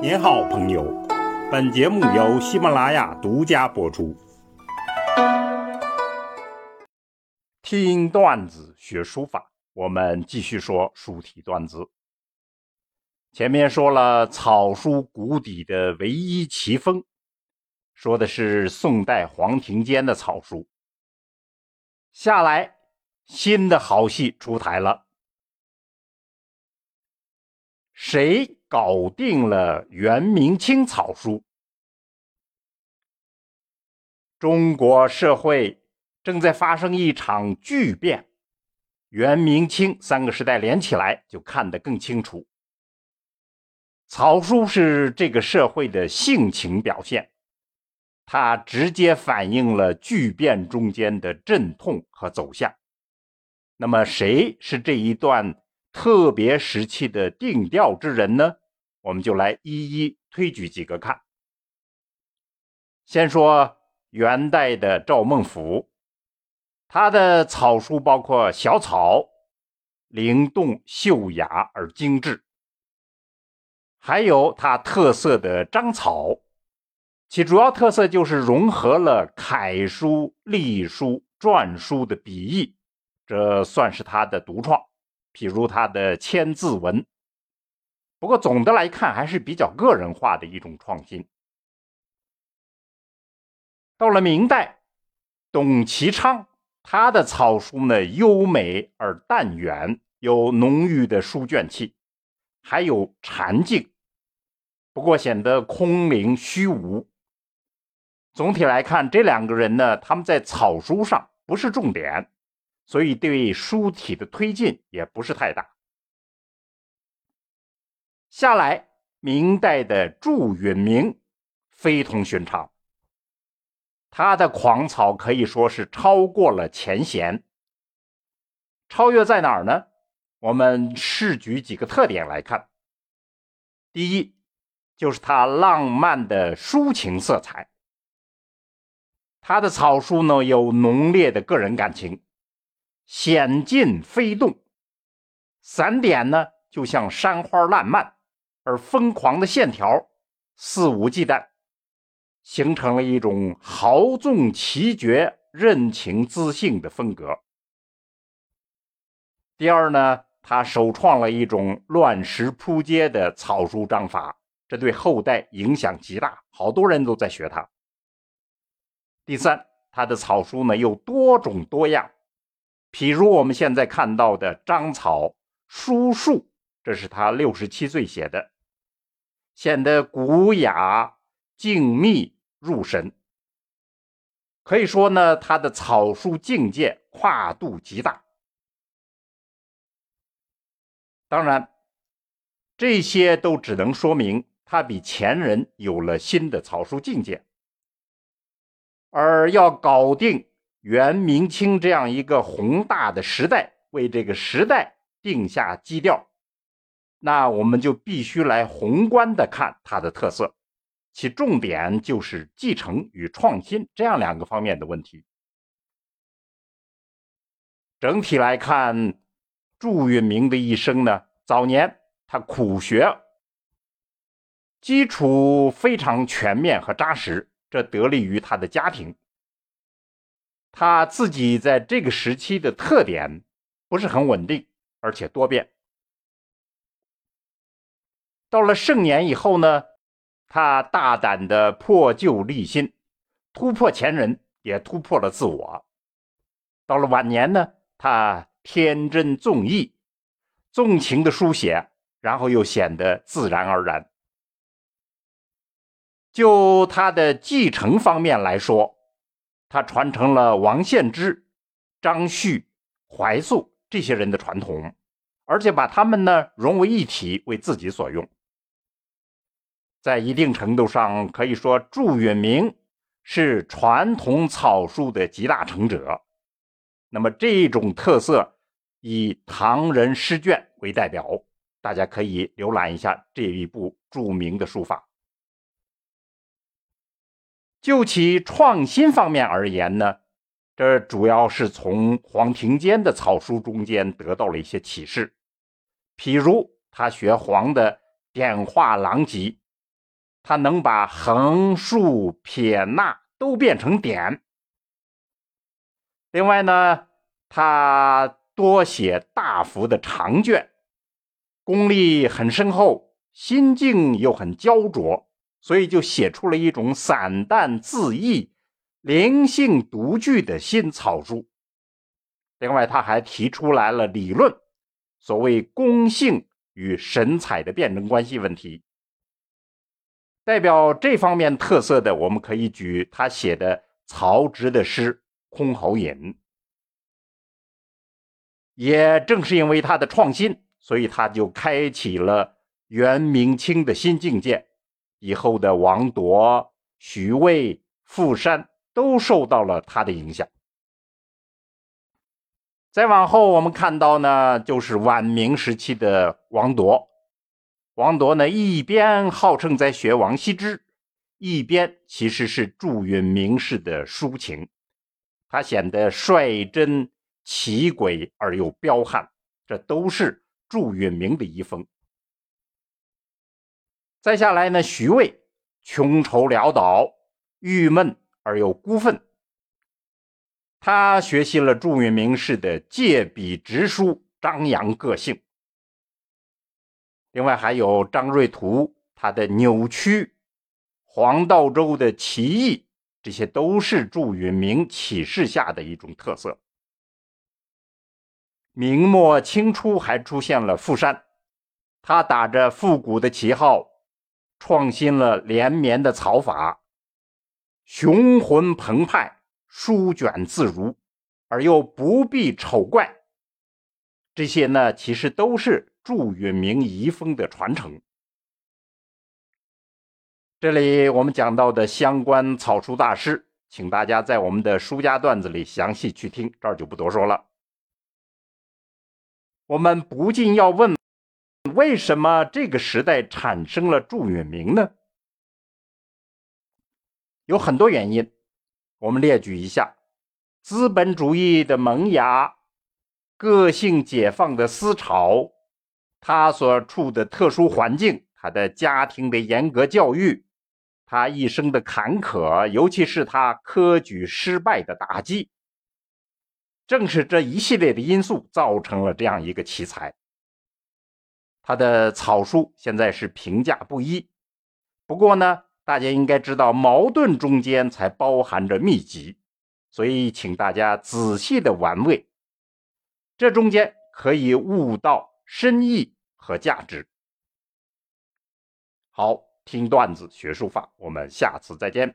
您好，朋友。本节目由喜马拉雅独家播出。听段子学书法，我们继续说书体段子。前面说了草书谷底的唯一奇峰，说的是宋代黄庭坚的草书。下来，新的好戏出台了。谁搞定了元明清草书？中国社会正在发生一场巨变，元明清三个时代连起来就看得更清楚。草书是这个社会的性情表现，它直接反映了巨变中间的阵痛和走向。那么，谁是这一段？特别时期的定调之人呢，我们就来一一推举几个看。先说元代的赵孟頫，他的草书包括小草，灵动秀雅而精致；还有他特色的章草，其主要特色就是融合了楷书、隶书、篆书的笔意，这算是他的独创。比如他的千字文，不过总的来看还是比较个人化的一种创新。到了明代，董其昌他的草书呢优美而淡远，有浓郁的书卷气，还有禅境，不过显得空灵虚无。总体来看，这两个人呢，他们在草书上不是重点。所以对书体的推进也不是太大。下来，明代的祝允明非同寻常，他的狂草可以说是超过了前贤。超越在哪儿呢？我们试举几个特点来看。第一，就是他浪漫的抒情色彩。他的草书呢，有浓烈的个人感情。险进飞动，散点呢就像山花烂漫，而疯狂的线条肆无忌惮，形成了一种豪纵奇绝、任情自信的风格。第二呢，他首创了一种乱石铺街的草书章法，这对后代影响极大，好多人都在学他。第三，他的草书呢又多种多样。譬如我们现在看到的章草书树，这是他六十七岁写的，显得古雅静谧入神。可以说呢，他的草书境界跨度极大。当然，这些都只能说明他比前人有了新的草书境界，而要搞定。元明清这样一个宏大的时代，为这个时代定下基调，那我们就必须来宏观的看它的特色，其重点就是继承与创新这样两个方面的问题。整体来看，祝允明的一生呢，早年他苦学，基础非常全面和扎实，这得力于他的家庭。他自己在这个时期的特点不是很稳定，而且多变。到了盛年以后呢，他大胆的破旧立新，突破前人，也突破了自我。到了晚年呢，他天真纵意，纵情的书写，然后又显得自然而然。就他的继承方面来说。他传承了王献之、张旭、怀素这些人的传统，而且把他们呢融为一体，为自己所用。在一定程度上，可以说祝允明是传统草书的集大成者。那么这种特色以唐人诗卷为代表，大家可以浏览一下这一部著名的书法。就其创新方面而言呢，这主要是从黄庭坚的草书中间得到了一些启示。譬如他学黄的点画狼藉，他能把横竖撇捺都变成点。另外呢，他多写大幅的长卷，功力很深厚，心境又很焦灼，所以就写出了一种散淡自意、灵性独具的新草书。另外，他还提出来了理论，所谓公性与神采的辩证关系问题。代表这方面特色的，我们可以举他写的曹植的诗《箜篌引》。也正是因为他的创新，所以他就开启了元明清的新境界。以后的王铎、徐渭、傅山都受到了他的影响。再往后，我们看到呢，就是晚明时期的王铎。王铎呢，一边号称在学王羲之，一边其实是祝允明式的抒情。他显得率真奇诡而又彪悍，这都是祝允明的遗风。再下来呢，徐渭穷愁潦倒，郁闷而又孤愤。他学习了祝允明式的借笔直书，张扬个性。另外还有张瑞图，他的扭曲；黄道周的奇异，这些都是祝允明启示下的一种特色。明末清初还出现了傅山，他打着复古的旗号，创新了连绵的草法，雄浑澎湃，舒卷自如，而又不必丑怪。这些呢，其实都是。祝允明遗风的传承。这里我们讲到的相关草书大师，请大家在我们的书家段子里详细去听，这儿就不多说了。我们不禁要问：为什么这个时代产生了祝允明呢？有很多原因，我们列举一下：资本主义的萌芽，个性解放的思潮。他所处的特殊环境，他的家庭的严格教育，他一生的坎坷，尤其是他科举失败的打击，正是这一系列的因素造成了这样一个奇才。他的草书现在是评价不一，不过呢，大家应该知道，矛盾中间才包含着秘籍，所以请大家仔细的玩味，这中间可以悟到。深意和价值。好，听段子学书法，我们下次再见。